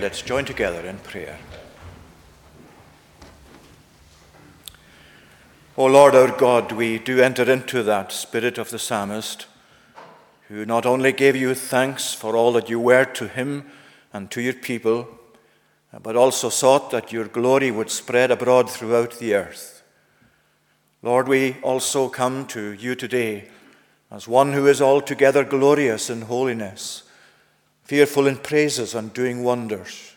Let's join together in prayer. O Lord our God, we do enter into that spirit of the psalmist, who not only gave you thanks for all that you were to him and to your people, but also sought that your glory would spread abroad throughout the earth. Lord, we also come to you today as one who is altogether glorious in holiness fearful in praises and doing wonders.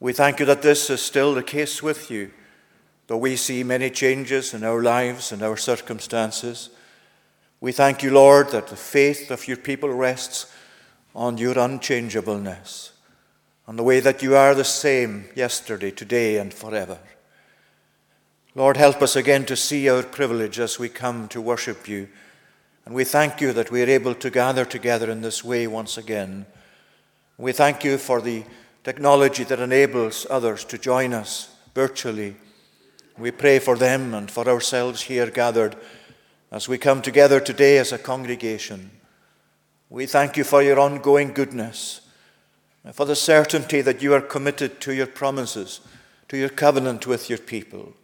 We thank you that this is still the case with you, though we see many changes in our lives and our circumstances. We thank you, Lord, that the faith of your people rests on your unchangeableness, on the way that you are the same yesterday, today, and forever. Lord, help us again to see our privilege as we come to worship you. And we thank you that we are able to gather together in this way once again. We thank you for the technology that enables others to join us virtually. We pray for them and for ourselves here gathered as we come together today as a congregation. We thank you for your ongoing goodness, and for the certainty that you are committed to your promises, to your covenant with your people,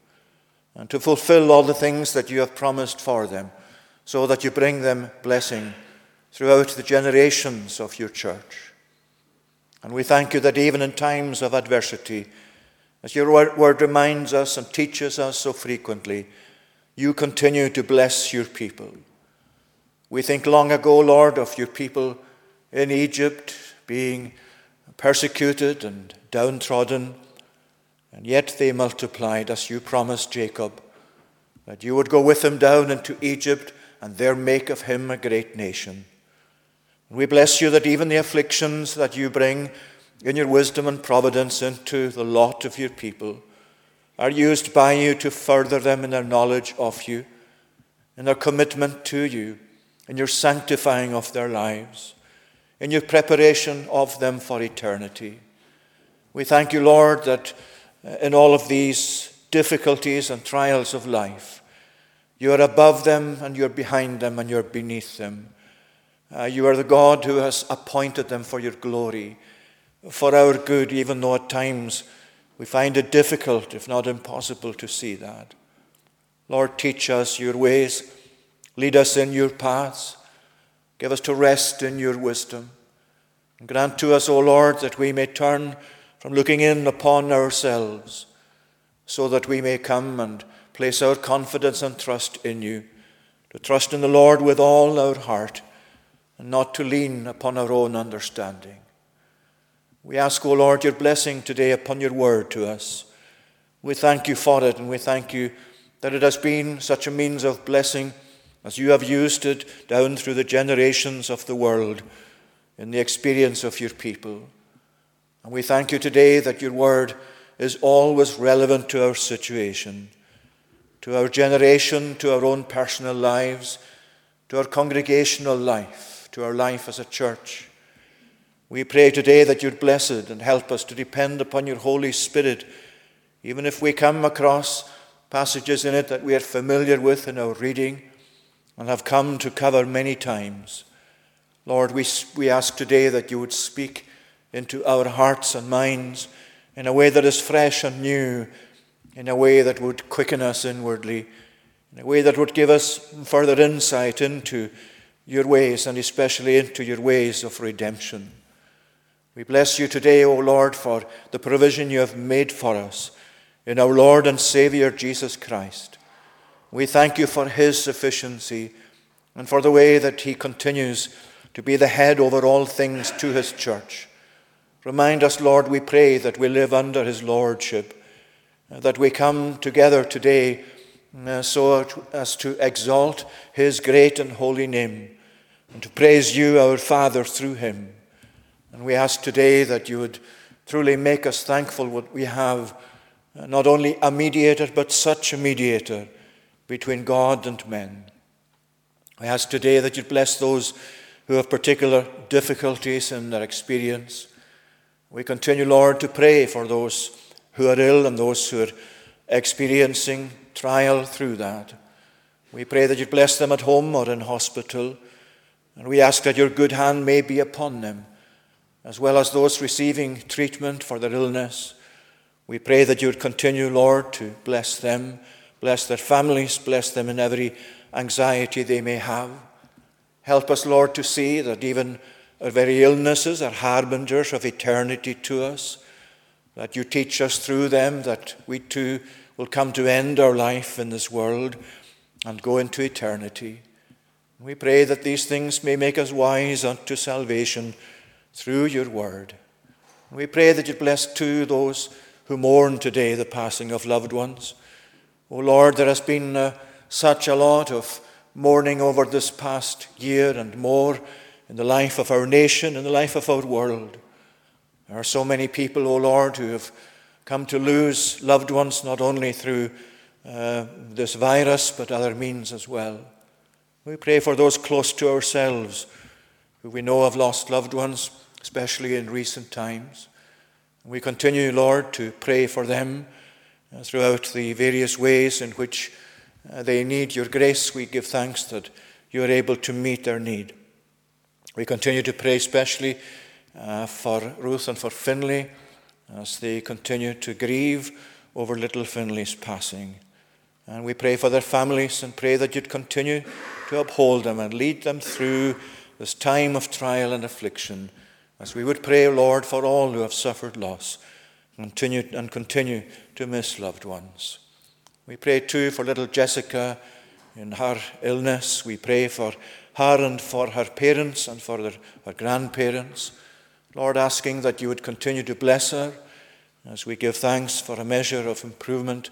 and to fulfill all the things that you have promised for them, so that you bring them blessing throughout the generations of your church. And we thank you that even in times of adversity, as your word reminds us and teaches us so frequently, you continue to bless your people. We think long ago, Lord, of your people in Egypt being persecuted and downtrodden, and yet they multiplied as you promised Jacob, that you would go with them down into Egypt and there make of him a great nation. We bless you that even the afflictions that you bring in your wisdom and providence into the lot of your people are used by you to further them in their knowledge of you, in their commitment to you, in your sanctifying of their lives, in your preparation of them for eternity. We thank you, Lord, that uh, in all of these difficulties and trials of life, you are above them and you're behind them and you're beneath them. Uh, you are the God who has appointed them for your glory, for our good, even though at times we find it difficult, if not impossible, to see that. Lord, teach us your ways, lead us in your paths, give us to rest in your wisdom. And grant to us, O Lord, that we may turn from looking in upon ourselves, so that we may come and place our confidence and trust in you, to trust in the Lord with all our heart and not to lean upon our own understanding. We ask, O Lord, your blessing today upon your word to us. We thank you for it, and we thank you that it has been such a means of blessing as you have used it down through the generations of the world in the experience of your people. And we thank you today that your word is always relevant to our situation, to our generation, to our own personal lives, to our congregational life to our life as a church. We pray today that you'd bless it and help us to depend upon your Holy Spirit, even if we come across passages in it that we are familiar with in our reading and have come to cover many times. Lord, we, we ask today that you would speak into our hearts and minds in a way that is fresh and new, in a way that would quicken us inwardly, in a way that would give us further insight into your ways and especially into your ways of redemption. We bless you today, O Lord, for the provision you have made for us in our Lord and Savior Jesus Christ. We thank you for his sufficiency and for the way that he continues to be the head over all things to his church. Remind us, Lord, we pray, that we live under his lordship, that we come together today so as to exalt his great and holy name and to praise you, our Father, through him. And we ask today that you would truly make us thankful what we have, uh, not only a mediator, but such a mediator between God and men. I ask today that you bless those who have particular difficulties in their experience. We continue, Lord, to pray for those who are ill and those who are experiencing trial through that. We pray that you bless them at home or in hospital. And we ask that your good hand may be upon them. as well as those receiving treatment for their illness. We pray that you would continue, Lord, to bless them, bless their families, bless them in every anxiety they may have. Help us, Lord, to see that even our very illnesses are harbingers of eternity to us, that you teach us through them that we too will come to end our life in this world and go into eternity. We pray that these things may make us wise unto salvation through your word. We pray that you bless too those who mourn today the passing of loved ones. O oh Lord, there has been uh, such a lot of mourning over this past year and more in the life of our nation, in the life of our world. There are so many people, O oh Lord, who have come to lose loved ones not only through uh, this virus but other means as well. We pray for those close to ourselves who we know have lost loved ones, especially in recent times. We continue, Lord, to pray for them uh, throughout the various ways in which uh, they need your grace. We give thanks that you are able to meet their need. We continue to pray especially uh, for Ruth and for Finlay as they continue to grieve over little Finlay's passing. And we pray for their families and pray that you'd continue to uphold them and lead them through this time of trial and affliction. As we would pray, Lord, for all who have suffered loss continue, and continue to miss loved ones. We pray too for little Jessica in her illness. We pray for her and for her parents and for their, her grandparents. Lord, asking that you would continue to bless her as we give thanks for a measure of improvement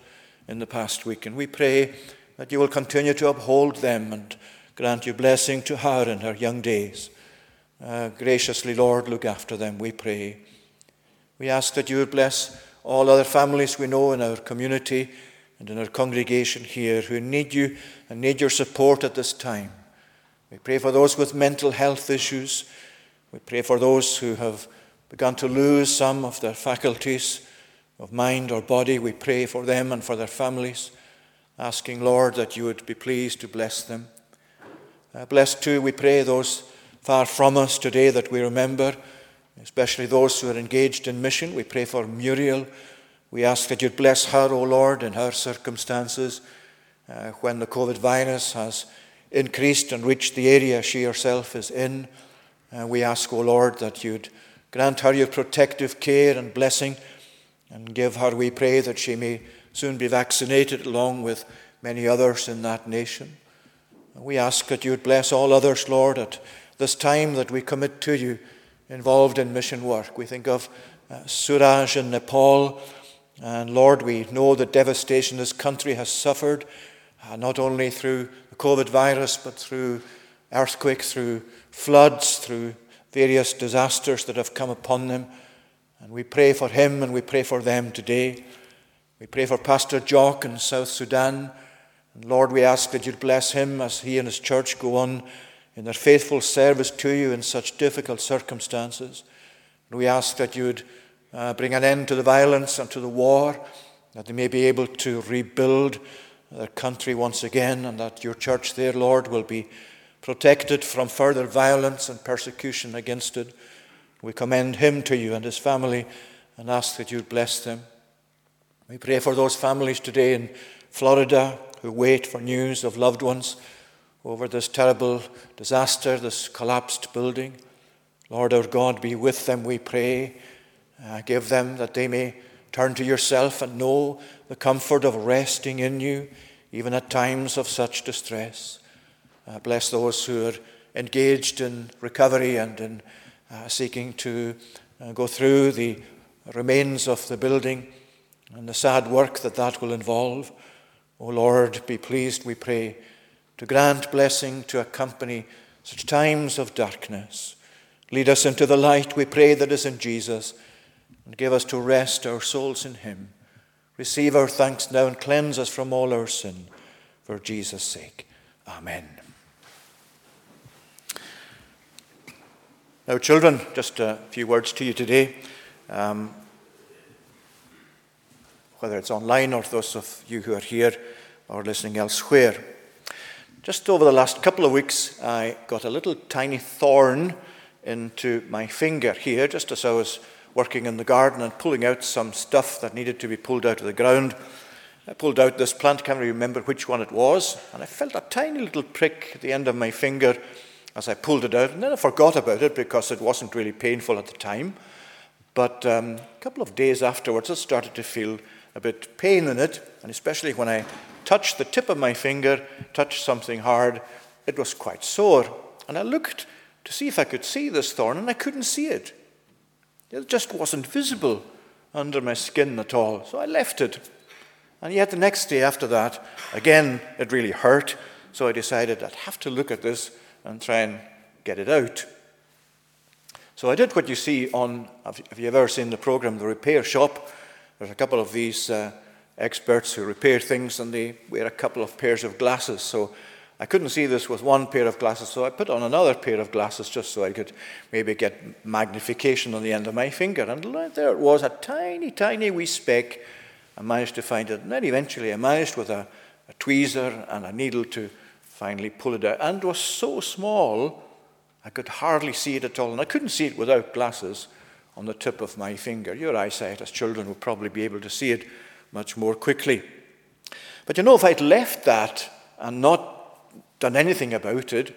in the past week. And we pray that you will continue to uphold them and grant your blessing to her in her young days. Uh, graciously, Lord, look after them, we pray. We ask that you would bless all other families we know in our community and in our congregation here who need you and need your support at this time. We pray for those with mental health issues. We pray for those who have begun to lose some of their faculties of mind or body. We pray for them and for their families, asking, Lord, that you would be pleased to bless them. Uh, too, we pray, those far from us today that we remember, especially those who are engaged in mission. We pray for Muriel. We ask that you'd bless her, O Lord, in her circumstances uh, when the COVID virus has increased and reached the area she herself is in. Uh, we ask, O Lord, that you'd grant her your protective care and blessing and give her, we pray, that she may soon be vaccinated along with many others in that nation. And we ask that you would bless all others, Lord, at this time that we commit to you involved in mission work. We think of uh, Suraj in Nepal and Lord, we know the devastation this country has suffered, uh, not only through the COVID virus, but through earthquakes, through floods, through various disasters that have come upon them. And we pray for him and we pray for them today. We pray for Pastor Jock in South Sudan. And Lord, we ask that you'd bless him as he and his church go on in their faithful service to you in such difficult circumstances. And we ask that you would uh, bring an end to the violence and to the war, that they may be able to rebuild their country once again, and that your church there, Lord, will be protected from further violence and persecution against it. We commend him to you and his family and ask that you bless them. We pray for those families today in Florida who wait for news of loved ones over this terrible disaster, this collapsed building. Lord our God, be with them, we pray. Uh, give them that they may turn to yourself and know the comfort of resting in you, even at times of such distress. Uh, bless those who are engaged in recovery and in uh, seeking to uh, go through the remains of the building and the sad work that that will involve. O oh Lord, be pleased, we pray, to grant blessing to accompany such times of darkness. Lead us into the light, we pray, that is in Jesus and give us to rest our souls in Him. Receive our thanks now and cleanse us from all our sin for Jesus' sake. Amen. Now, children, just a few words to you today. Um, whether it's online or those of you who are here or listening elsewhere. Just over the last couple of weeks, I got a little tiny thorn into my finger here, just as I was working in the garden and pulling out some stuff that needed to be pulled out of the ground. I pulled out this plant, can't remember which one it was, and I felt a tiny little prick at the end of my finger as I pulled it out, and then I forgot about it because it wasn't really painful at the time. But um, a couple of days afterwards, I started to feel a bit pain in it, and especially when I touched the tip of my finger, touched something hard, it was quite sore. And I looked to see if I could see this thorn, and I couldn't see it. It just wasn't visible under my skin at all. So I left it. And yet the next day after that, again, it really hurt. So I decided I'd have to look at this and try and get it out. So I did what you see on, have you ever seen the program, The Repair Shop? There's a couple of these uh, experts who repair things and they wear a couple of pairs of glasses. So I couldn't see this with one pair of glasses, so I put on another pair of glasses just so I could maybe get magnification on the end of my finger. And there it was, a tiny, tiny wee speck I managed to find it. And then eventually I managed with a, a tweezer and a needle to finally pull it out. And it was so small, I could hardly see it at all. And I couldn't see it without glasses on the tip of my finger. Your eyesight as children would probably be able to see it much more quickly. But you know, if I'd left that and not done anything about it,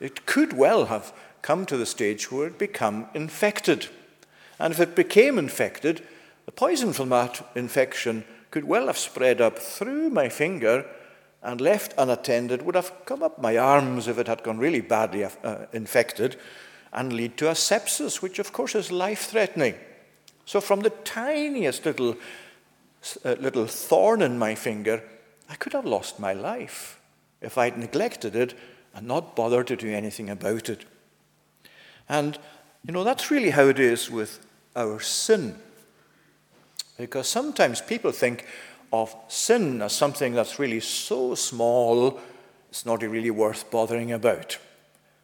it could well have come to the stage where it become infected. And if it became infected, the poison from that infection could well have spread up through my finger and left unattended, would have come up my arms if it had gone really badly uh, infected, and lead to a sepsis, which of course is life threatening. So, from the tiniest little, uh, little thorn in my finger, I could have lost my life if I'd neglected it and not bothered to do anything about it. And, you know, that's really how it is with our sin. Because sometimes people think of sin as something that's really so small, it's not really worth bothering about.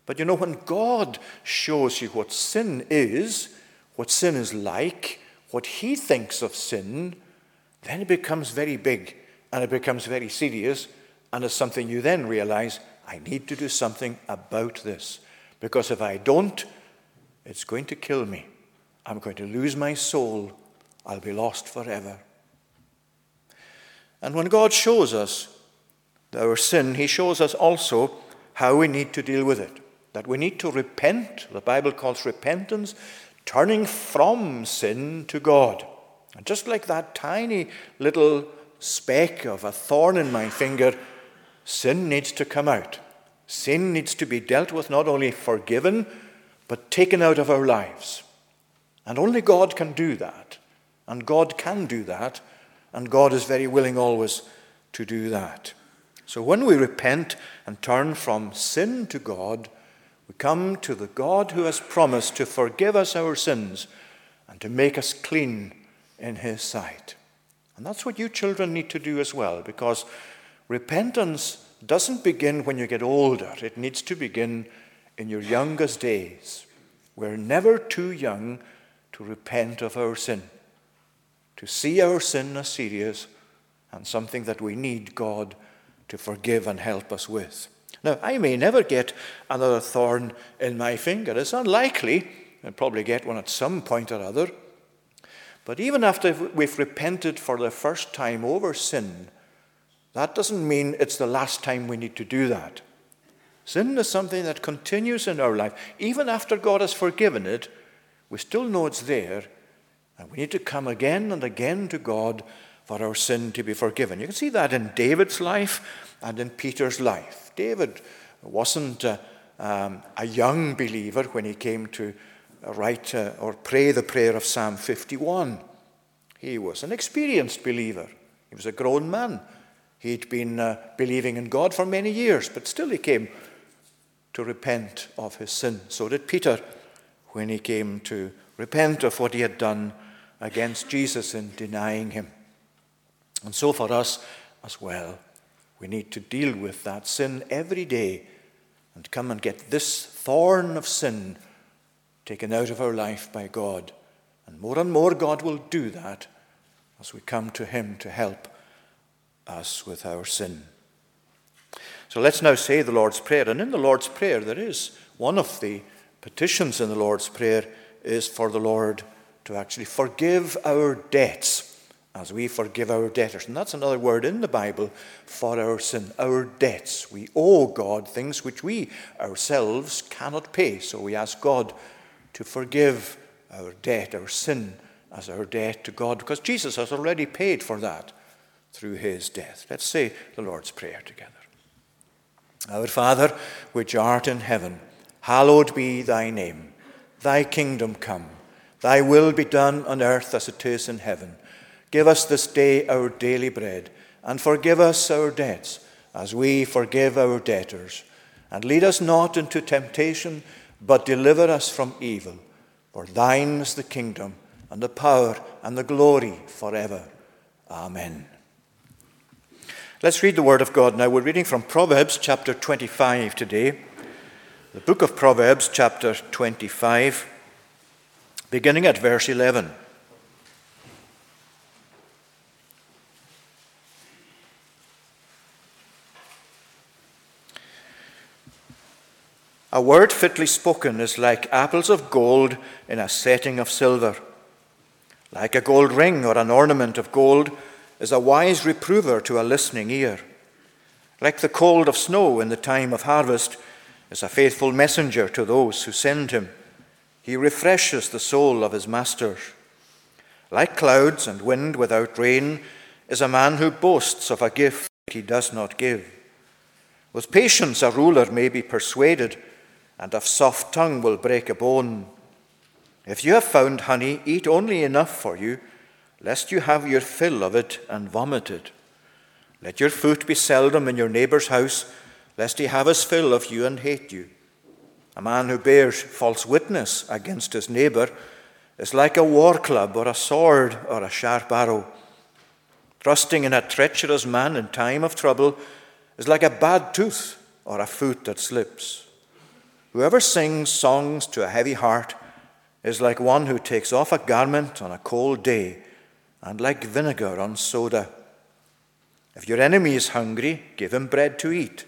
But you know, when God shows you what sin is, what sin is like, what He thinks of sin, then it becomes very big and it becomes very serious, and it's something you then realize I need to do something about this. Because if I don't, it's going to kill me. I'm going to lose my soul I'll be lost forever. And when God shows us our sin, He shows us also how we need to deal with it. That we need to repent. The Bible calls repentance turning from sin to God. And just like that tiny little speck of a thorn in my finger, sin needs to come out. Sin needs to be dealt with, not only forgiven, but taken out of our lives. And only God can do that. And God can do that, and God is very willing always to do that. So when we repent and turn from sin to God, we come to the God who has promised to forgive us our sins and to make us clean in His sight. And that's what you children need to do as well, because repentance doesn't begin when you get older, it needs to begin in your youngest days. We're never too young to repent of our sin to see our sin as serious and something that we need God to forgive and help us with. Now, I may never get another thorn in my finger. It's unlikely. I'll probably get one at some point or other. But even after we've repented for the first time over sin, that doesn't mean it's the last time we need to do that. Sin is something that continues in our life. Even after God has forgiven it, we still know it's there and we need to come again and again to God for our sin to be forgiven. You can see that in David's life and in Peter's life. David wasn't a, um, a young believer when he came to write uh, or pray the prayer of Psalm 51. He was an experienced believer, he was a grown man. He'd been uh, believing in God for many years, but still he came to repent of his sin. So did Peter when he came to repent of what he had done against Jesus in denying him. And so for us as well, we need to deal with that sin every day and come and get this thorn of sin taken out of our life by God. And more and more, God will do that as we come to Him to help us with our sin. So let's now say the Lord's Prayer. And in the Lord's Prayer, there is one of the petitions in the Lord's Prayer is for the Lord to actually forgive our debts as we forgive our debtors. And that's another word in the Bible for our sin, our debts. We owe God things which we ourselves cannot pay. So we ask God to forgive our debt, our sin, as our debt to God, because Jesus has already paid for that through his death. Let's say the Lord's Prayer together. Our Father, which art in heaven, hallowed be thy name. Thy kingdom come, thy will be done on earth as it is in heaven. Give us this day our daily bread, and forgive us our debts, as we forgive our debtors. And lead us not into temptation, but deliver us from evil. For thine is the kingdom, and the power, and the glory forever. Amen. Let's read the Word of God now. We're reading from Proverbs chapter 25 today. The book of Proverbs, chapter 25, beginning at verse 11. A word fitly spoken is like apples of gold in a setting of silver. Like a gold ring or an ornament of gold is a wise reprover to a listening ear. Like the cold of snow in the time of harvest is a faithful messenger to those who send him. He refreshes the soul of his master. Like clouds and wind without rain is a man who boasts of a gift he does not give. With patience, a ruler may be persuaded and a soft tongue will break a bone. If you have found honey, eat only enough for you, lest you have your fill of it and vomit it. Let your foot be seldom in your neighbour's house, lest he have his fill of you and hate you. A man who bears false witness against his neighbour is like a war club or a sword or a sharp arrow. Trusting in a treacherous man in time of trouble is like a bad tooth or a foot that slips. Whoever sings songs to a heavy heart is like one who takes off a garment on a cold day and like vinegar on soda. If your enemy is hungry, give him bread to eat,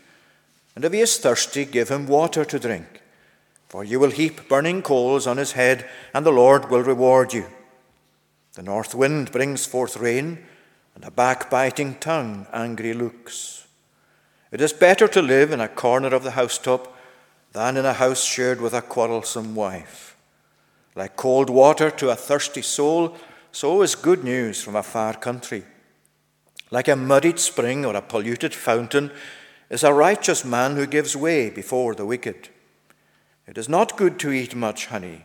and if he is thirsty, give him water to drink. For you will heap burning coals on his head, and the Lord will reward you. The north wind brings forth rain, and a backbiting tongue angry looks. It is better to live in a corner of the housetop than in a house shared with a quarrelsome wife. Like cold water to a thirsty soul, so is good news from a far country. Like a muddied spring or a polluted fountain is a righteous man who gives way before the wicked. It is not good to eat much honey,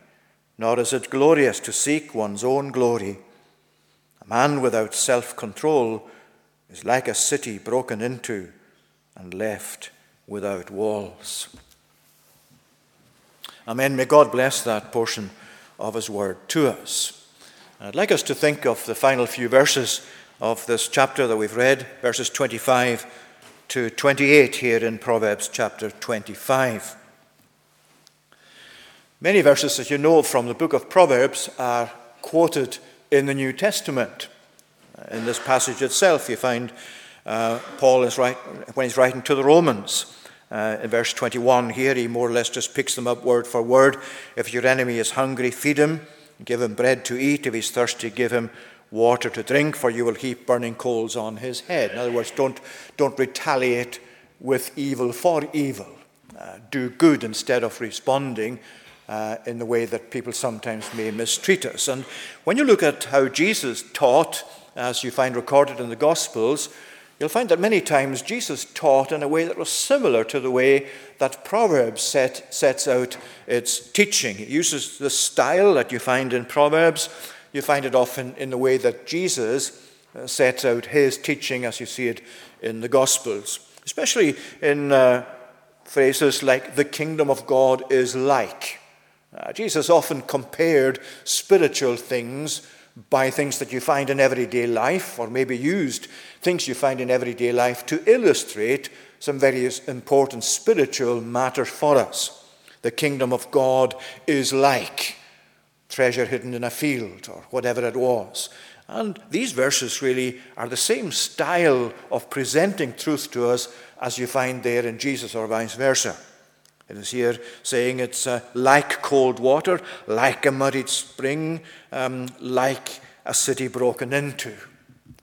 nor is it glorious to seek one's own glory. A man without self control is like a city broken into and left without walls. Amen. May God bless that portion of His Word to us. I'd like us to think of the final few verses of this chapter that we've read, verses 25 to 28 here in Proverbs chapter 25. Many verses, as you know from the book of Proverbs, are quoted in the New Testament. In this passage itself, you find uh, Paul is right when he's writing to the Romans. Uh, in verse 21 here, he more or less just picks them up word for word. If your enemy is hungry, feed him, give him bread to eat. If he's thirsty, give him water to drink, for you will heap burning coals on his head. In other words, don't, don't retaliate with evil for evil. Uh, do good instead of responding uh, in the way that people sometimes may mistreat us. And when you look at how Jesus taught, as you find recorded in the Gospels, You'll find that many times Jesus taught in a way that was similar to the way that Proverbs set, sets out its teaching. It uses the style that you find in Proverbs. You find it often in the way that Jesus uh, sets out his teaching as you see it in the Gospels, especially in uh, phrases like, the kingdom of God is like. Uh, Jesus often compared spiritual things by things that you find in everyday life, or maybe used things you find in everyday life to illustrate some very important spiritual matter for us. The kingdom of God is like treasure hidden in a field, or whatever it was. And these verses really are the same style of presenting truth to us as you find there in Jesus, or vice versa. It is here saying it's uh, like cold water, like a muddied spring, um, like a city broken into.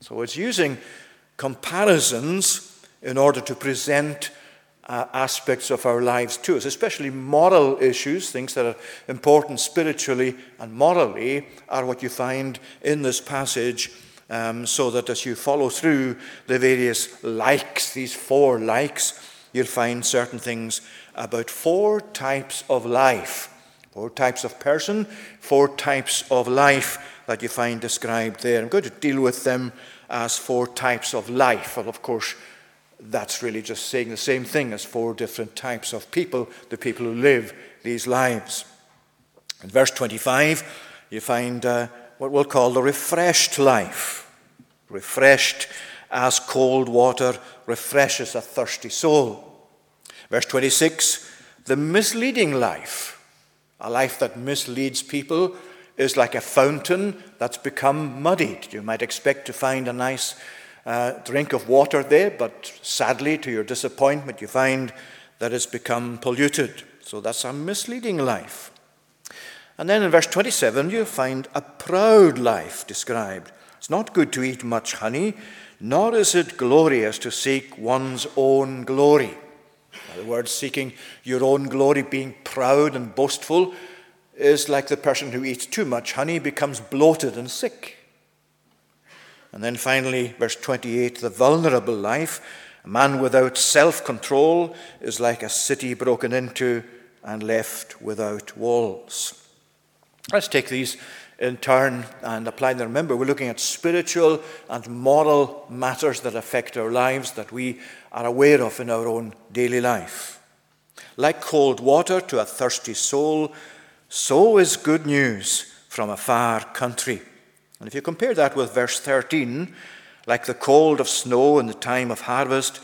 So it's using comparisons in order to present uh, aspects of our lives to us, especially moral issues, things that are important spiritually and morally, are what you find in this passage. Um, so that as you follow through the various likes, these four likes, you'll find certain things about four types of life, four types of person, four types of life that you find described there. I'm going to deal with them as four types of life. Well, of course, that's really just saying the same thing as four different types of people, the people who live these lives. In verse 25, you find uh, what we'll call the refreshed life. Refreshed as cold water refreshes a thirsty soul. Verse 26, the misleading life. A life that misleads people is like a fountain that's become muddied. You might expect to find a nice uh, drink of water there, but sadly, to your disappointment, you find that it's become polluted. So that's a misleading life. And then in verse 27, you find a proud life described. It's not good to eat much honey, nor is it glorious to seek one's own glory. In other words, seeking your own glory, being proud and boastful, is like the person who eats too much honey becomes bloated and sick. And then finally, verse 28 the vulnerable life. A man without self control is like a city broken into and left without walls. Let's take these in turn and apply them. Remember, we're looking at spiritual and moral matters that affect our lives that we are aware of in our own daily life. Like cold water to a thirsty soul, so is good news from a far country. And if you compare that with verse 13, like the cold of snow in the time of harvest,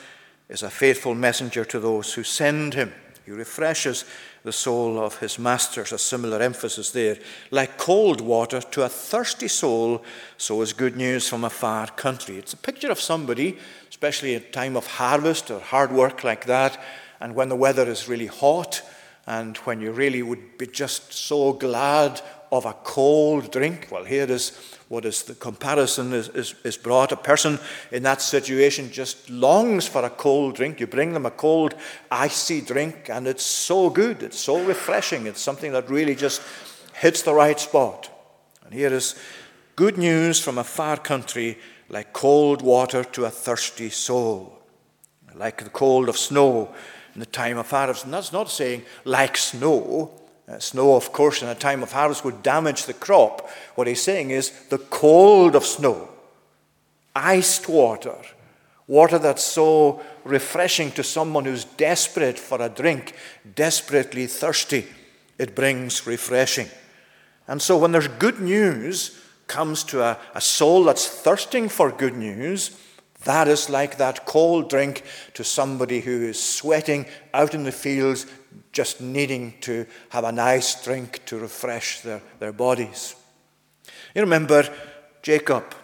is a faithful messenger to those who send him. He refreshes the soul of his masters, a similar emphasis there. Like cold water to a thirsty soul, so is good news from a far country. It's a picture of somebody, especially at time of harvest or hard work like that, and when the weather is really hot, and when you really would be just so glad of a cold drink. Well, here is what is the comparison is, is, is brought. A person in that situation just longs for a cold drink. You bring them a cold, icy drink, and it's so good. It's so refreshing. It's something that really just hits the right spot. And here is good news from a far country, like cold water to a thirsty soul, like the cold of snow in the time of harvest. And that's not saying like snow, uh, snow, of course, in a time of harvest would damage the crop. What he's saying is the cold of snow, iced water, water that's so refreshing to someone who's desperate for a drink, desperately thirsty. It brings refreshing. And so when there's good news comes to a, a soul that's thirsting for good news, that is like that cold drink to somebody who is sweating out in the fields, just needing to have a nice drink to refresh their, their bodies. You remember Jacob.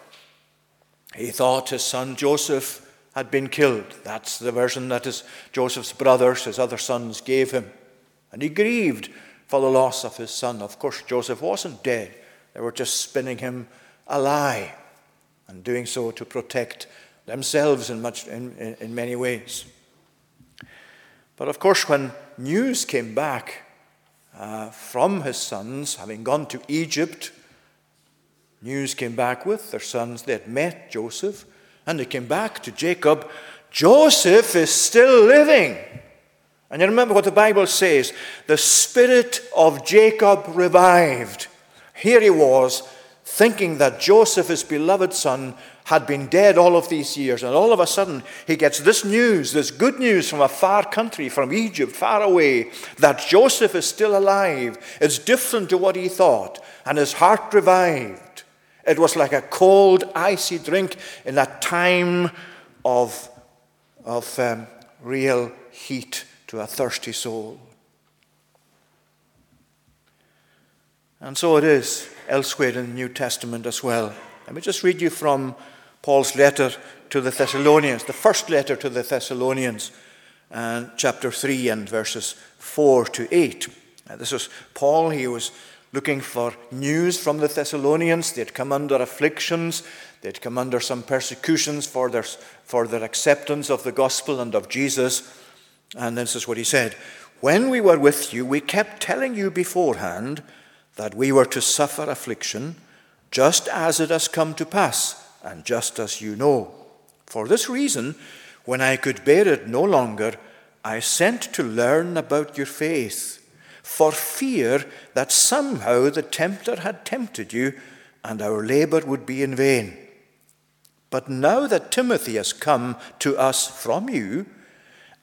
He thought his son Joseph had been killed. That's the version that his, Joseph's brothers, his other sons, gave him. And he grieved for the loss of his son. Of course, Joseph wasn't dead, they were just spinning him a lie and doing so to protect themselves in, much, in, in, many ways. But of course, when news came back uh, from his sons, having gone to Egypt, news came back with their sons. They had met Joseph, and they came back to Jacob. Joseph is still living. And you remember what the Bible says the spirit of Jacob revived. Here he was, thinking that Joseph, his beloved son, had been dead all of these years, and all of a sudden he gets this news, this good news from a far country, from Egypt, far away, that Joseph is still alive. It's different to what he thought, and his heart revived. It was like a cold, icy drink in that time of, of um, real heat to a thirsty soul. And so it is elsewhere in the New Testament as well. Let me just read you from Paul's letter to the Thessalonians, the first letter to the Thessalonians, and chapter 3 and verses 4 to 8. Now, this was Paul. He was looking for news from the Thessalonians. They'd come under afflictions, they'd come under some persecutions for their, for their acceptance of the gospel and of Jesus. And this is what he said When we were with you, we kept telling you beforehand that we were to suffer affliction, just as it has come to pass, and just as you know. For this reason, when I could bear it no longer, I sent to learn about your faith for fear that somehow the tempter had tempted you and our labor would be in vain. But now that Timothy has come to us from you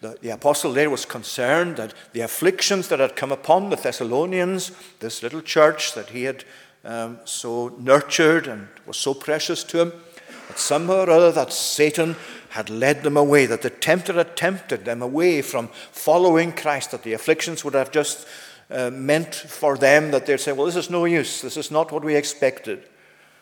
the, the, apostle there was concerned that the afflictions that had come upon the Thessalonians, this little church that he had um, so nurtured and was so precious to him, that somehow or other that Satan had led them away, that the tempter had tempted them away from following Christ, that the afflictions would have just uh, meant for them that they'd say, Well, this is no use, this is not what we expected.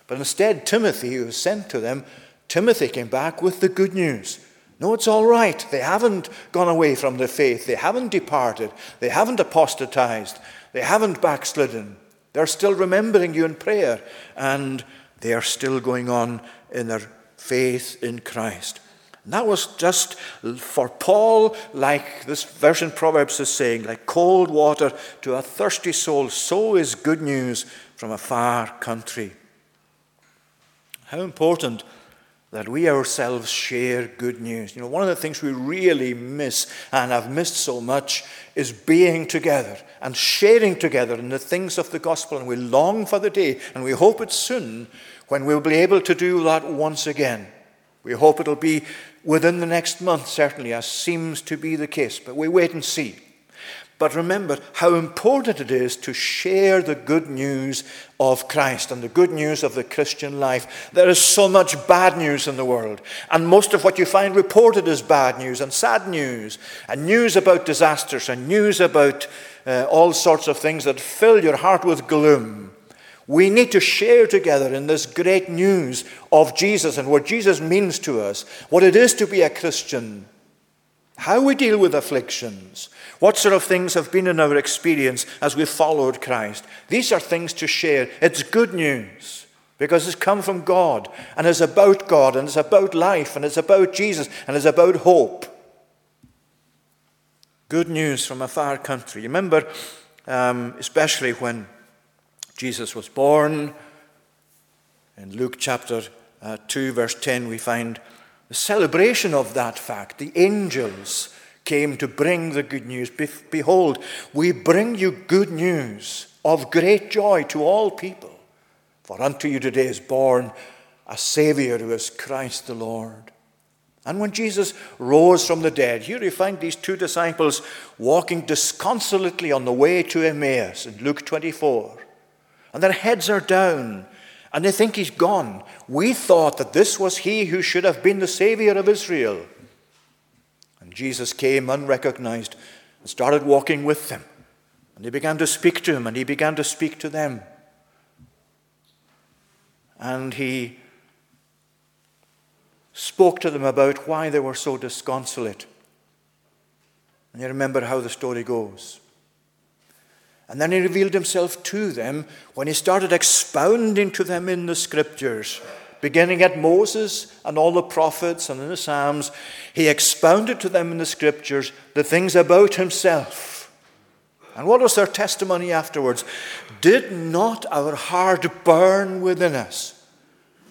But instead, Timothy, who was sent to them, Timothy came back with the good news. No, it's all right. They haven't gone away from the faith. They haven't departed. They haven't apostatized. They haven't backslidden. They're still remembering you in prayer. And they are still going on in their faith in Christ. And that was just for Paul, like this version Proverbs is saying, like cold water to a thirsty soul, so is good news from a far country. How important that we ourselves share good news. You know, one of the things we really miss and have missed so much is being together and sharing together in the things of the gospel. And we long for the day, and we hope it's soon when we'll be able to do that once again. We hope it'll be within the next month, certainly, as seems to be the case, but we wait and see. But remember how important it is to share the good news of Christ and the good news of the Christian life. There is so much bad news in the world, and most of what you find reported is bad news and sad news, and news about disasters, and news about uh, all sorts of things that fill your heart with gloom. We need to share together in this great news of Jesus and what Jesus means to us, what it is to be a Christian, how we deal with afflictions, what sort of things have been in our experience as we've followed Christ? These are things to share. It's good news because it's come from God and it's about God and it's about life and it's about Jesus and it's about hope. Good news from a far country. You remember, um, especially when Jesus was born, in Luke chapter uh, 2, verse 10, we find the celebration of that fact. The angels came to bring the good news. Behold, we bring you good news of great joy to all people. For unto you today is born a Saviour who is Christ the Lord. And when Jesus rose from the dead, here you find these two disciples walking disconsolately on the way to Emmaus in Luke 24. And their heads are down, and they think he's gone. We thought that this was he who should have been the Saviour of Israel. Jesus came unrecognized and started walking with them. And they began to speak to him, and he began to speak to them. And he spoke to them about why they were so disconsolate. And you remember how the story goes. And then he revealed himself to them when he started expounding to them in the scriptures beginning at Moses and all the prophets and in the Psalms, he expounded to them in the scriptures the things about himself. And what was their testimony afterwards? Did not our heart burn within us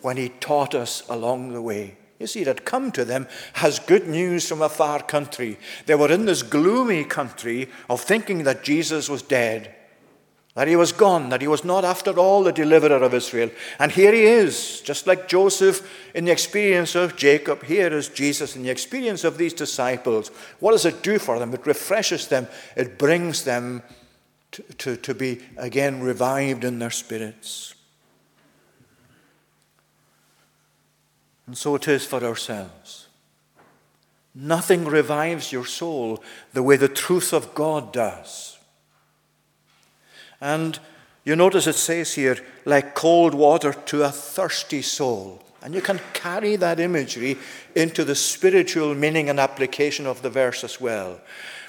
when he taught us along the way? You see, it had come to them as good news from a far country. They were in this gloomy country of thinking that Jesus was dead that he was gone, that he was not after all the deliverer of Israel. And here he is, just like Joseph in the experience of Jacob. Here is Jesus in the experience of these disciples. What does it do for them? It refreshes them, it brings them to, to, to be again revived in their spirits. And so it is for ourselves. Nothing revives your soul the way the truth of God does. And you notice it says here, like cold water to a thirsty soul. And you can carry that imagery into the spiritual meaning and application of the verse as well.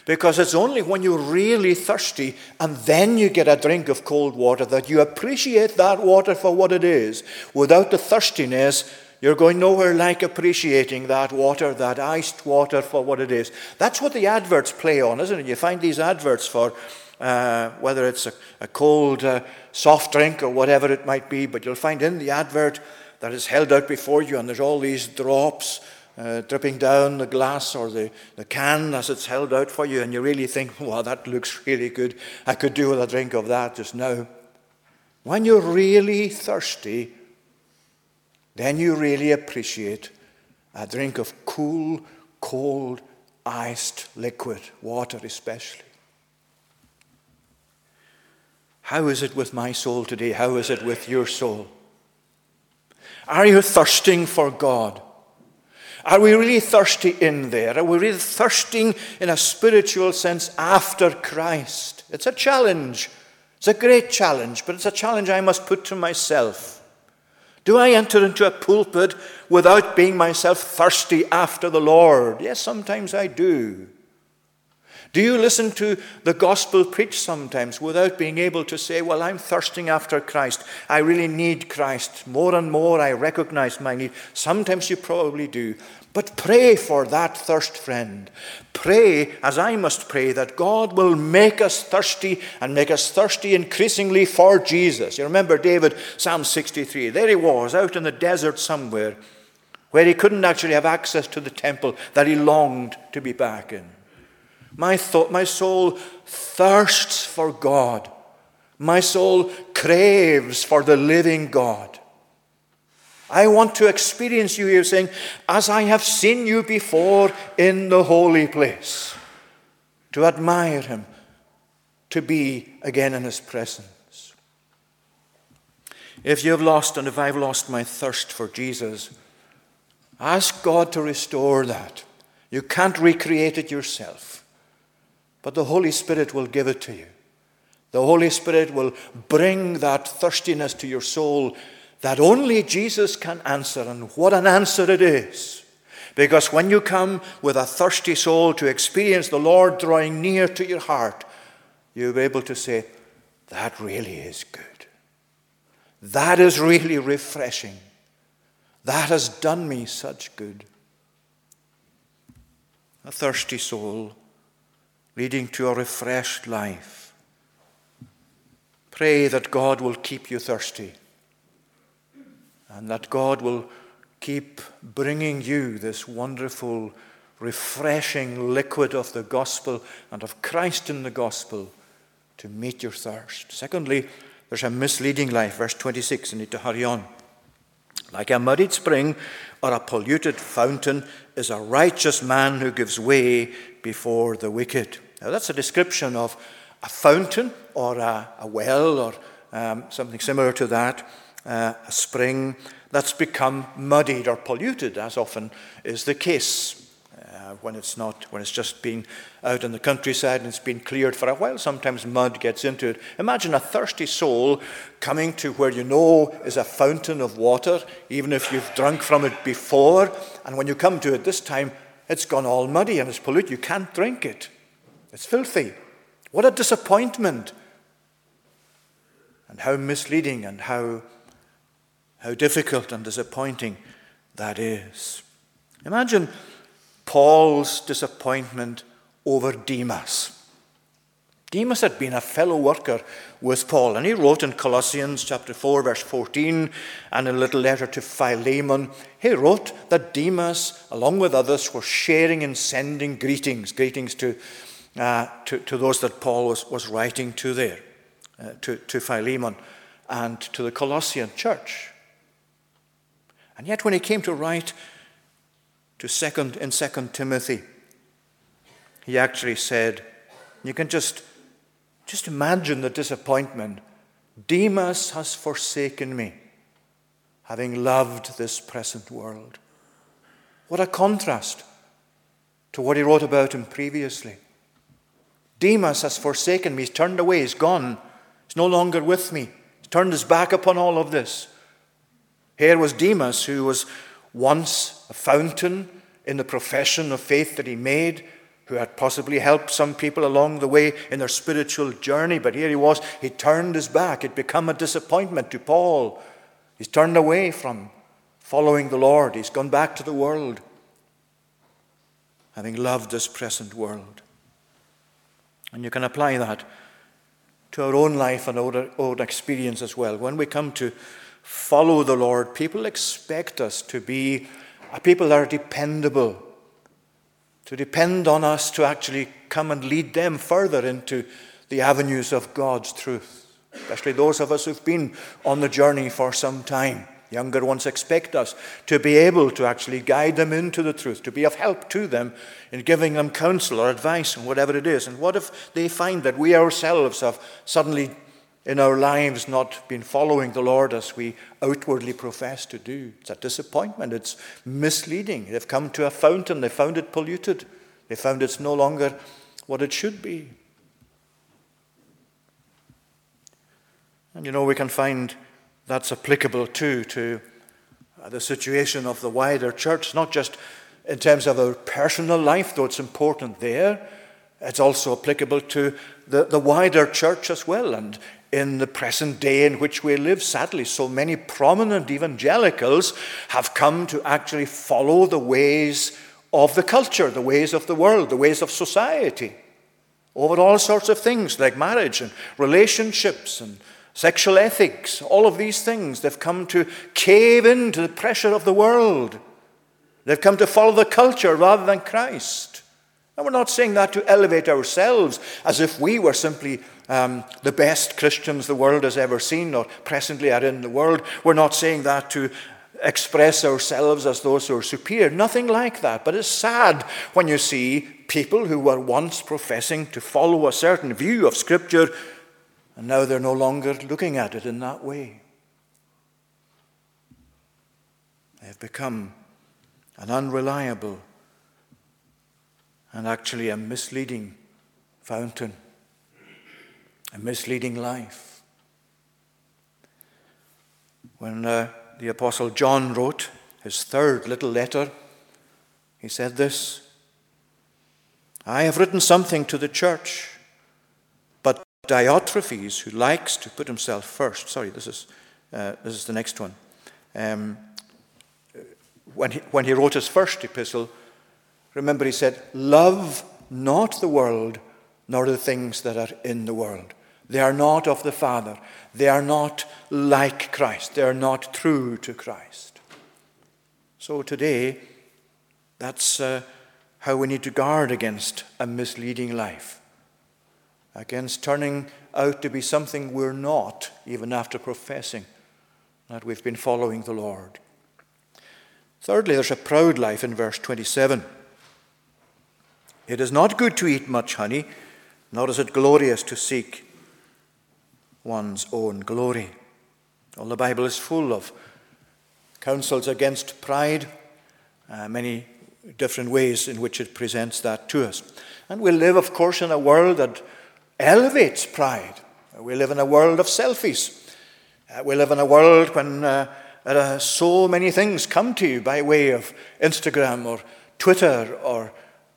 Because it's only when you're really thirsty and then you get a drink of cold water that you appreciate that water for what it is. Without the thirstiness, you're going nowhere like appreciating that water, that iced water for what it is. That's what the adverts play on, isn't it? You find these adverts for uh, whether it's a, a cold uh, soft drink or whatever it might be, but you'll find in the advert that is held out before you, and there's all these drops uh, dripping down the glass or the, the can as it's held out for you, and you really think, wow, that looks really good. I could do with a drink of that just now. When you're really thirsty, then you really appreciate a drink of cool, cold, iced liquid, water especially. How is it with my soul today? How is it with your soul? Are you thirsting for God? Are we really thirsty in there? Are we really thirsting in a spiritual sense after Christ? It's a challenge. It's a great challenge, but it's a challenge I must put to myself. Do I enter into a pulpit without being myself thirsty after the Lord? Yes, sometimes I do. Do you listen to the gospel preached sometimes without being able to say, Well, I'm thirsting after Christ. I really need Christ. More and more I recognize my need. Sometimes you probably do. But pray for that thirst, friend. Pray, as I must pray, that God will make us thirsty and make us thirsty increasingly for Jesus. You remember David, Psalm 63. There he was, out in the desert somewhere, where he couldn't actually have access to the temple that he longed to be back in. My, thought, my soul thirsts for God. My soul craves for the living God. I want to experience you here saying, as I have seen you before in the holy place, to admire him, to be again in his presence. If you have lost, and if I've lost my thirst for Jesus, ask God to restore that. You can't recreate it yourself but the Holy Spirit will give it to you. The Holy Spirit will bring that thirstiness to your soul that only Jesus can answer. And what an answer it is! Because when you come with a thirsty soul to experience the Lord drawing near to your heart, you'll be able to say, That really is good. That is really refreshing. That has done me such good. A thirsty soul leading to a refreshed life. Pray that God will keep you thirsty and that God will keep bringing you this wonderful, refreshing liquid of the gospel and of Christ in the gospel to meet your thirst. Secondly, there's a misleading life. Verse 26, I need to hurry on. Like a muddied spring or a polluted fountain is a righteous man who gives way before the wicked. Now, that's a description of a fountain or a, a well or um, something similar to that, uh, a spring that's become muddied or polluted, as often is the case. Uh, when it's not, when it's just been out in the countryside and it's been cleared for a while, sometimes mud gets into it. Imagine a thirsty soul coming to where you know is a fountain of water, even if you've drunk from it before, and when you come to it this time, it's gone all muddy and it's polluted. You can't drink it. It's filthy. What a disappointment. And how misleading and how, how difficult and disappointing that is. Imagine Paul's disappointment over Demas. Demas had been a fellow worker with Paul, and he wrote in Colossians chapter 4, verse 14, and a little letter to Philemon, he wrote that Demas, along with others, were sharing in sending greetings, greetings to uh, to, to those that Paul was, was writing to there, uh, to, to Philemon and to the Colossian church. And yet, when he came to write to second, in 2 Timothy, he actually said, You can just, just imagine the disappointment. Demas has forsaken me, having loved this present world. What a contrast to what he wrote about him previously. Demas has forsaken me, he's turned away, he's gone, he's no longer with me, he's turned his back upon all of this. Here was Demas, who was once a fountain in the profession of faith that he made, who had possibly helped some people along the way in their spiritual journey. But here he was, he turned his back. It become a disappointment to Paul. He's turned away from following the Lord, he's gone back to the world, having loved this present world. And you can apply that to our own life and our own experience as well. When we come to follow the Lord, people expect us to be a people that are dependable, to depend on us to actually come and lead them further into the avenues of God's truth, especially those of us who've been on the journey for some time. Younger ones expect us to be able to actually guide them into the truth, to be of help to them in giving them counsel or advice and whatever it is. And what if they find that we ourselves have suddenly in our lives not been following the Lord as we outwardly profess to do? It's a disappointment. It's misleading. They've come to a fountain, they found it polluted, they found it's no longer what it should be. And you know, we can find that's applicable too to uh, the situation of the wider church, not just in terms of our personal life, though it's important there. It's also applicable to the, the wider church as well. And in the present day in which we live, sadly, so many prominent evangelicals have come to actually follow the ways of the culture, the ways of the world, the ways of society, over all sorts of things like marriage and relationships and sexual ethics, all of these things. They've come to cave into the pressure of the world. They've come to follow the culture rather than Christ. And we're not saying that to elevate ourselves as if we were simply um, the best Christians the world has ever seen or presently are in the world. We're not saying that to express ourselves as those who are superior. Nothing like that. But it's sad when you see people who were once professing to follow a certain view of Scripture and now they're no longer looking at it in that way. They have become an unreliable and actually a misleading fountain, a misleading life. When uh, the Apostle John wrote his third little letter, he said this I have written something to the church but Diotrephes, who likes to put himself first, sorry, this is, uh, this is the next one. Um, when, he, when he wrote his first epistle, remember he said, Love not the world, nor the things that are in the world. They are not of the Father. They are not like Christ. They are not true to Christ. So today, that's uh, how we need to guard against a misleading life against turning out to be something we're not, even after professing that we've been following the Lord. Thirdly, there's a proud life in verse 27. It is not good to eat much honey, nor is it glorious to seek one's own glory. Well, the Bible is full of counsels against pride, uh, many different ways in which it presents that to us. And we live, of course, in a world that elevates pride. We live in a world of selfies. Uh, we live in a world when uh, so many things come to you by way of Instagram or Twitter or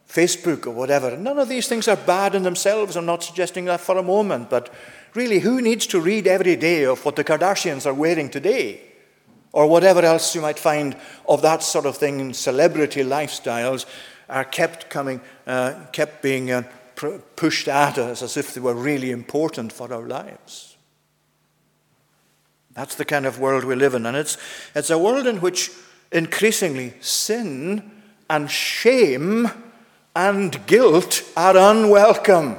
Facebook or whatever. None of these things are bad in themselves. I'm not suggesting that for a moment. But really, who needs to read every day of what the Kardashians are wearing today? Or whatever else you might find of that sort of thing in celebrity lifestyles are kept coming, uh, kept being uh, pushed at us as if they were really important for our lives. That's the kind of world we live in. And it's, it's a world in which increasingly sin and shame and guilt are unwelcome.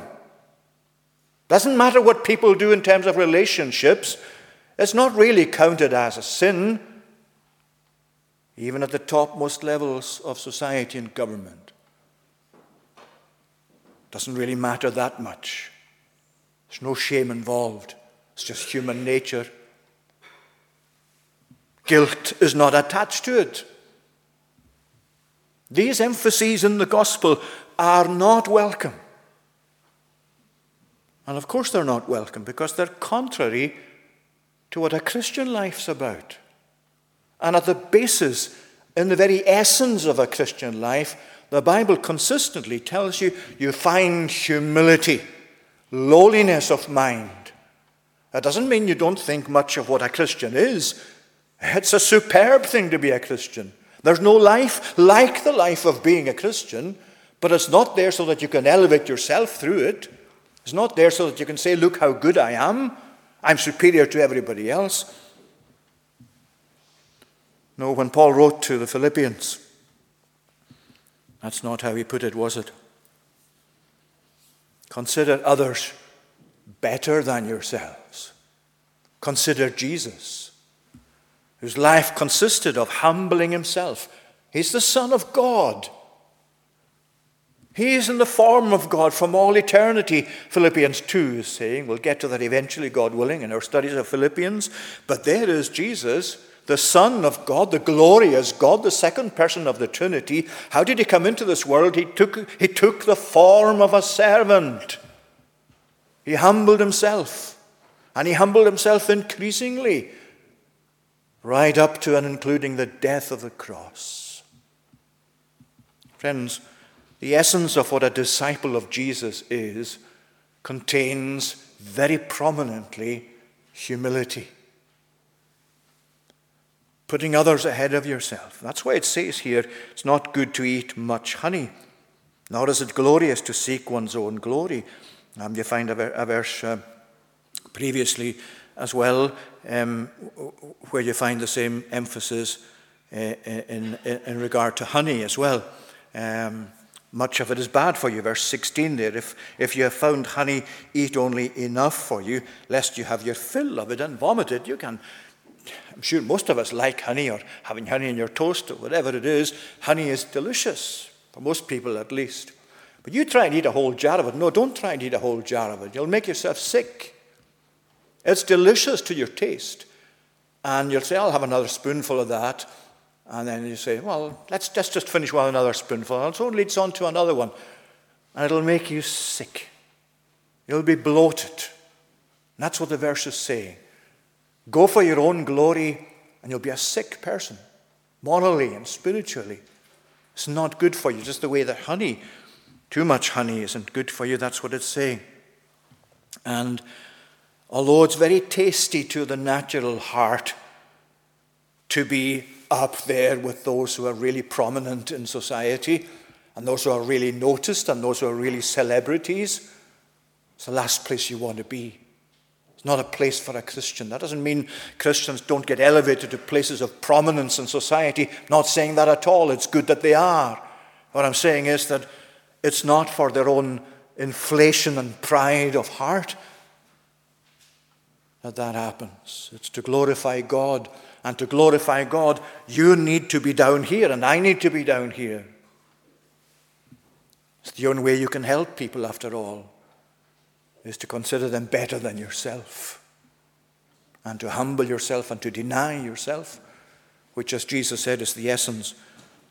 Doesn't matter what people do in terms of relationships, it's not really counted as a sin, even at the topmost levels of society and government. Doesn't really matter that much. There's no shame involved, it's just human nature. Guilt is not attached to it. These emphases in the gospel are not welcome. And of course, they're not welcome because they're contrary to what a Christian life's about. And at the basis, in the very essence of a Christian life, the Bible consistently tells you you find humility, lowliness of mind. That doesn't mean you don't think much of what a Christian is. It's a superb thing to be a Christian. There's no life like the life of being a Christian, but it's not there so that you can elevate yourself through it. It's not there so that you can say, Look how good I am. I'm superior to everybody else. No, when Paul wrote to the Philippians, that's not how he put it, was it? Consider others better than yourselves. Consider Jesus, whose life consisted of humbling himself. He's the Son of God. He is in the form of God from all eternity, Philippians 2 is saying. We'll get to that eventually, God willing, in our studies of Philippians. But there is Jesus, the Son of God, the glorious God, the second person of the Trinity. How did he come into this world? He took, he took the form of a servant. He humbled himself. And he humbled himself increasingly, right up to and including the death of the cross. Friends, the essence of what a disciple of Jesus is contains very prominently humility. Putting others ahead of yourself. That's why it says here it's not good to eat much honey, nor is it glorious to seek one's own glory. Um, you find a, verse uh, previously as well um, where you find the same emphasis uh, in, in, in regard to honey as well. Um, much of it is bad for you. Verse 16 there. If, if you have found honey, eat only enough for you, lest you have your fill of it and vomit it. You can, I'm sure most of us like honey or having honey in your toast or whatever it is. Honey is delicious, for most people at least. But you try and eat a whole jar of it. No, don't try and eat a whole jar of it. You'll make yourself sick. It's delicious to your taste. And you'll say, I'll have another spoonful of that. And then you say, well, let's, let's just finish with another spoonful. And so it leads on to another one. And it'll make you sick. You'll be bloated. And that's what the verse is saying. Go for your own glory, and you'll be a sick person, morally and spiritually. It's not good for you, just the way that honey, too much honey, isn't good for you. That's what it's saying. And although it's very tasty to the natural heart to be up there with those who are really prominent in society and those who are really noticed and those who are really celebrities. It's the last place you want to be. It's not a place for a Christian. That doesn't mean Christians don't get elevated to places of prominence in society. not saying that at all. It's good that they are. What I'm saying is that it's not for their own inflation and pride of heart that that happens. It's to glorify God and to glorify God, you need to be down here, and I need to be down here. It's the only way you can help people, after all, is to consider them better than yourself, and to humble yourself and to deny yourself, which, as Jesus said, is the essence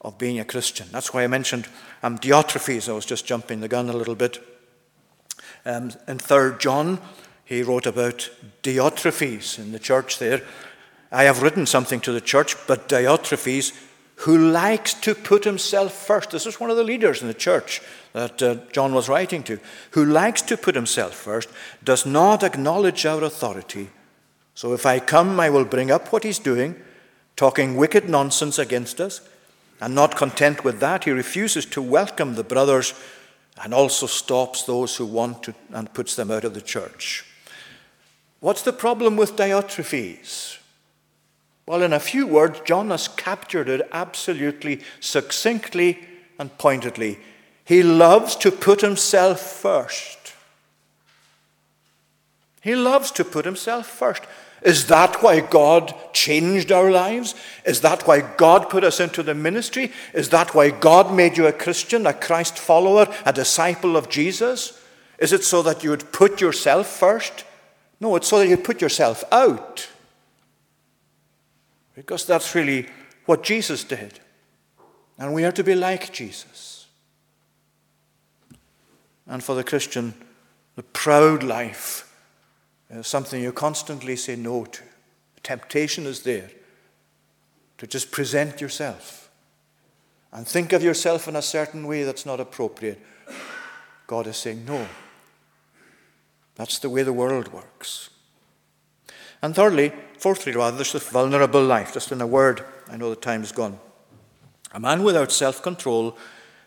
of being a Christian. That's why I mentioned um, Diotrephes. I was just jumping the gun a little bit. Um, in 3 John, he wrote about Diotrephes in the church there. I have written something to the church, but Diotrephes, who likes to put himself first, this is one of the leaders in the church that uh, John was writing to, who likes to put himself first, does not acknowledge our authority. So if I come, I will bring up what he's doing, talking wicked nonsense against us. And not content with that, he refuses to welcome the brothers and also stops those who want to and puts them out of the church. What's the problem with Diotrephes? Well, in a few words, John has captured it absolutely succinctly and pointedly. He loves to put himself first. He loves to put himself first. Is that why God changed our lives? Is that why God put us into the ministry? Is that why God made you a Christian, a Christ follower, a disciple of Jesus? Is it so that you would put yourself first? No, it's so that you put yourself out. Because that's really what Jesus did. And we are to be like Jesus. And for the Christian, the proud life is something you constantly say no to. Temptation is there to just present yourself and think of yourself in a certain way that's not appropriate. God is saying, no. That's the way the world works. And thirdly, fourthly, rather, there's this vulnerable life. Just in a word, I know the time is gone. A man without self control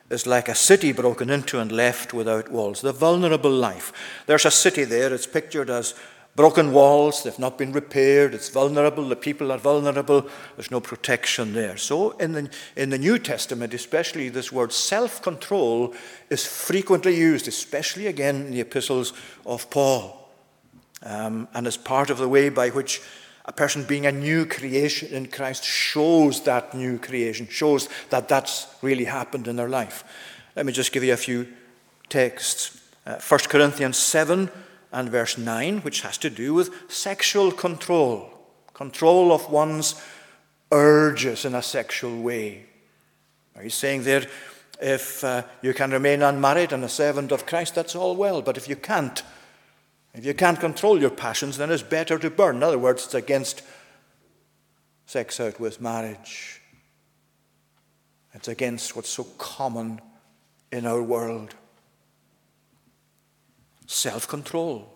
is like a city broken into and left without walls. The vulnerable life. There's a city there, it's pictured as broken walls, they've not been repaired, it's vulnerable, the people are vulnerable, there's no protection there. So, in the, in the New Testament, especially, this word self control is frequently used, especially again in the epistles of Paul. Um, and as part of the way by which a person being a new creation in Christ shows that new creation, shows that that's really happened in their life. Let me just give you a few texts. Uh, 1 Corinthians 7 and verse 9, which has to do with sexual control, control of one's urges in a sexual way. Are you saying there, if uh, you can remain unmarried and a servant of Christ, that's all well, but if you can't, if you can't control your passions, then it's better to burn. In other words, it's against sex out with marriage. It's against what's so common in our world self control.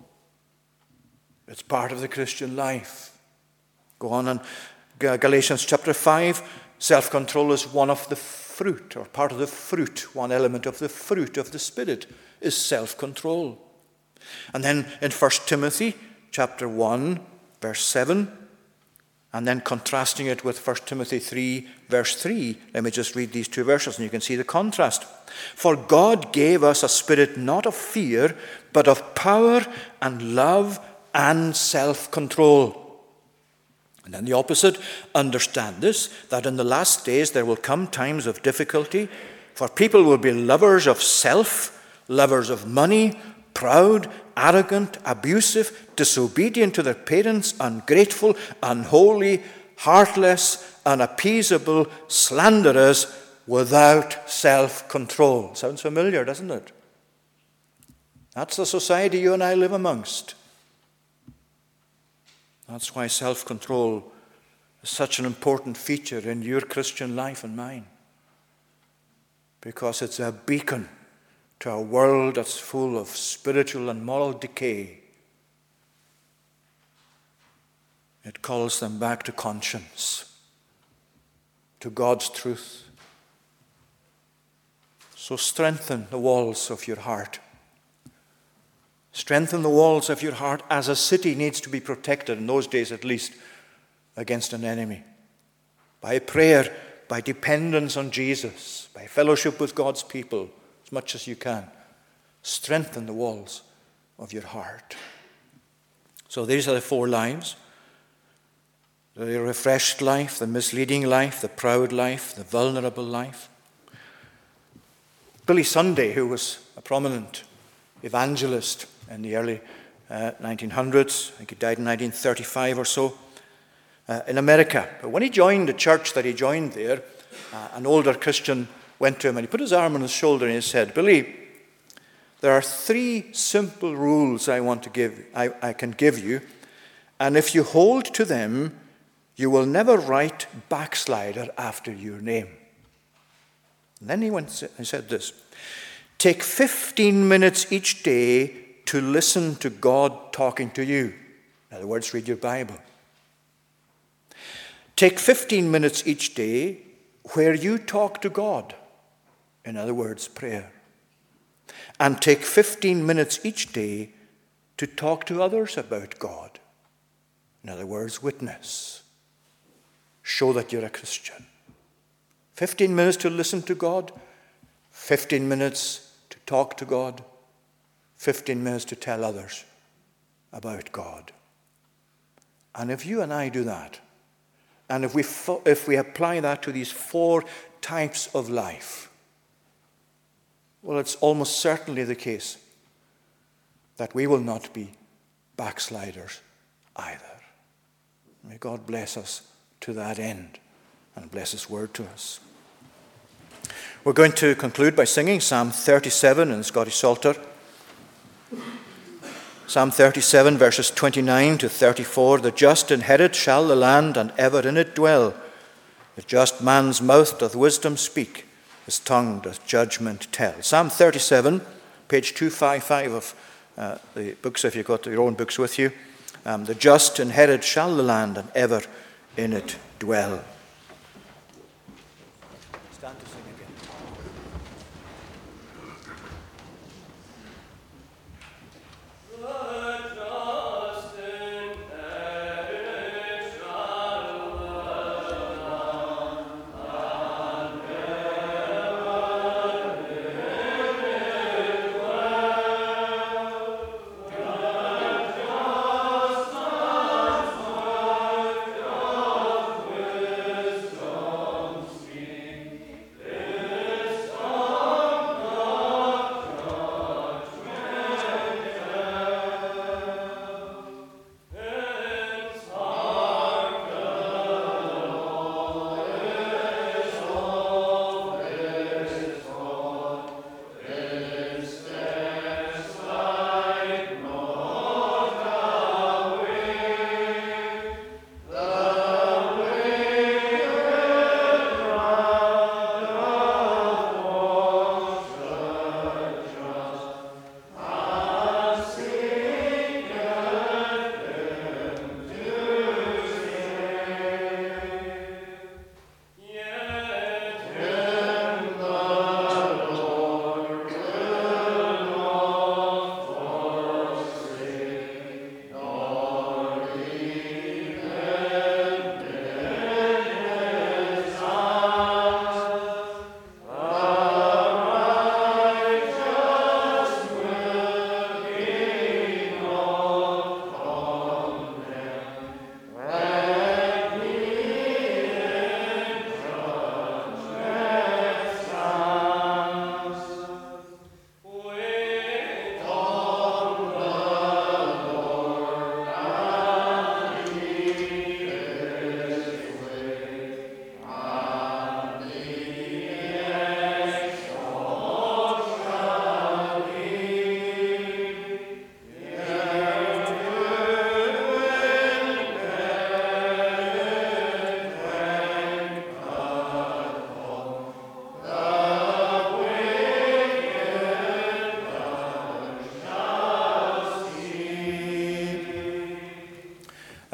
It's part of the Christian life. Go on in Galatians chapter 5. Self control is one of the fruit, or part of the fruit, one element of the fruit of the Spirit is self control. And then in 1 Timothy chapter 1, verse 7, and then contrasting it with 1 Timothy 3, verse 3. Let me just read these two verses and you can see the contrast. For God gave us a spirit not of fear, but of power and love and self control. And then the opposite, understand this, that in the last days there will come times of difficulty, for people will be lovers of self, lovers of money, proud, arrogant, abusive, disobedient to their parents, ungrateful, unholy, heartless, unappeasable, slanderers, without self control. Sounds familiar, doesn't it? That's the society you and I live amongst. That's why self control is such an important feature in your Christian life and mine. Because it's a beacon to a world that's full of spiritual and moral decay. It calls them back to conscience, to God's truth. So strengthen the walls of your heart. Strengthen the walls of your heart as a city needs to be protected, in those days at least, against an enemy. By prayer, by dependence on Jesus, by fellowship with God's people much as you can. Strengthen the walls of your heart. So these are the four lives the refreshed life, the misleading life, the proud life, the vulnerable life. Billy Sunday, who was a prominent evangelist in the early uh, 1900s, I think he died in 1935 or so, uh, in America. But when he joined the church that he joined there, uh, an older Christian went to him and he put his arm on his shoulder and he said, Billy, there are three simple rules I want to give, I, I can give you, and if you hold to them, you will never write backslider after your name. And then he went and said this Take 15 minutes each day to listen to God talking to you. In other words, read your Bible. Take 15 minutes each day where you talk to God. In other words, prayer. And take 15 minutes each day to talk to others about God. In other words, witness. Show that you're a Christian. 15 minutes to listen to God, 15 minutes to talk to God, 15 minutes to tell others about God. And if you and I do that, and if we, if we apply that to these four types of life, well, it's almost certainly the case that we will not be backsliders either. May God bless us to that end and bless His word to us. We're going to conclude by singing Psalm 37 in the Scottish Psalter. Psalm 37, verses 29 to 34 The just inherit shall the land, and ever in it dwell. The just man's mouth doth wisdom speak, his tongue doth judgment tell. Psalm 37, page 255 of uh, the books, if you've got your own books with you. Um, the just inherit shall the land, and ever in it dwell.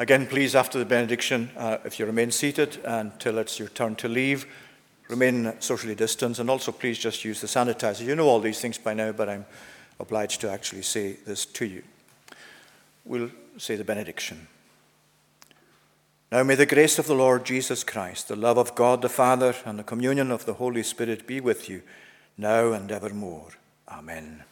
Again, please, after the benediction, uh, if you remain seated until it's your turn to leave, remain socially distanced, and also please just use the sanitizer. You know all these things by now, but I'm obliged to actually say this to you. We'll say the benediction. Now may the grace of the Lord Jesus Christ, the love of God the Father, and the communion of the Holy Spirit be with you now and evermore. Amen.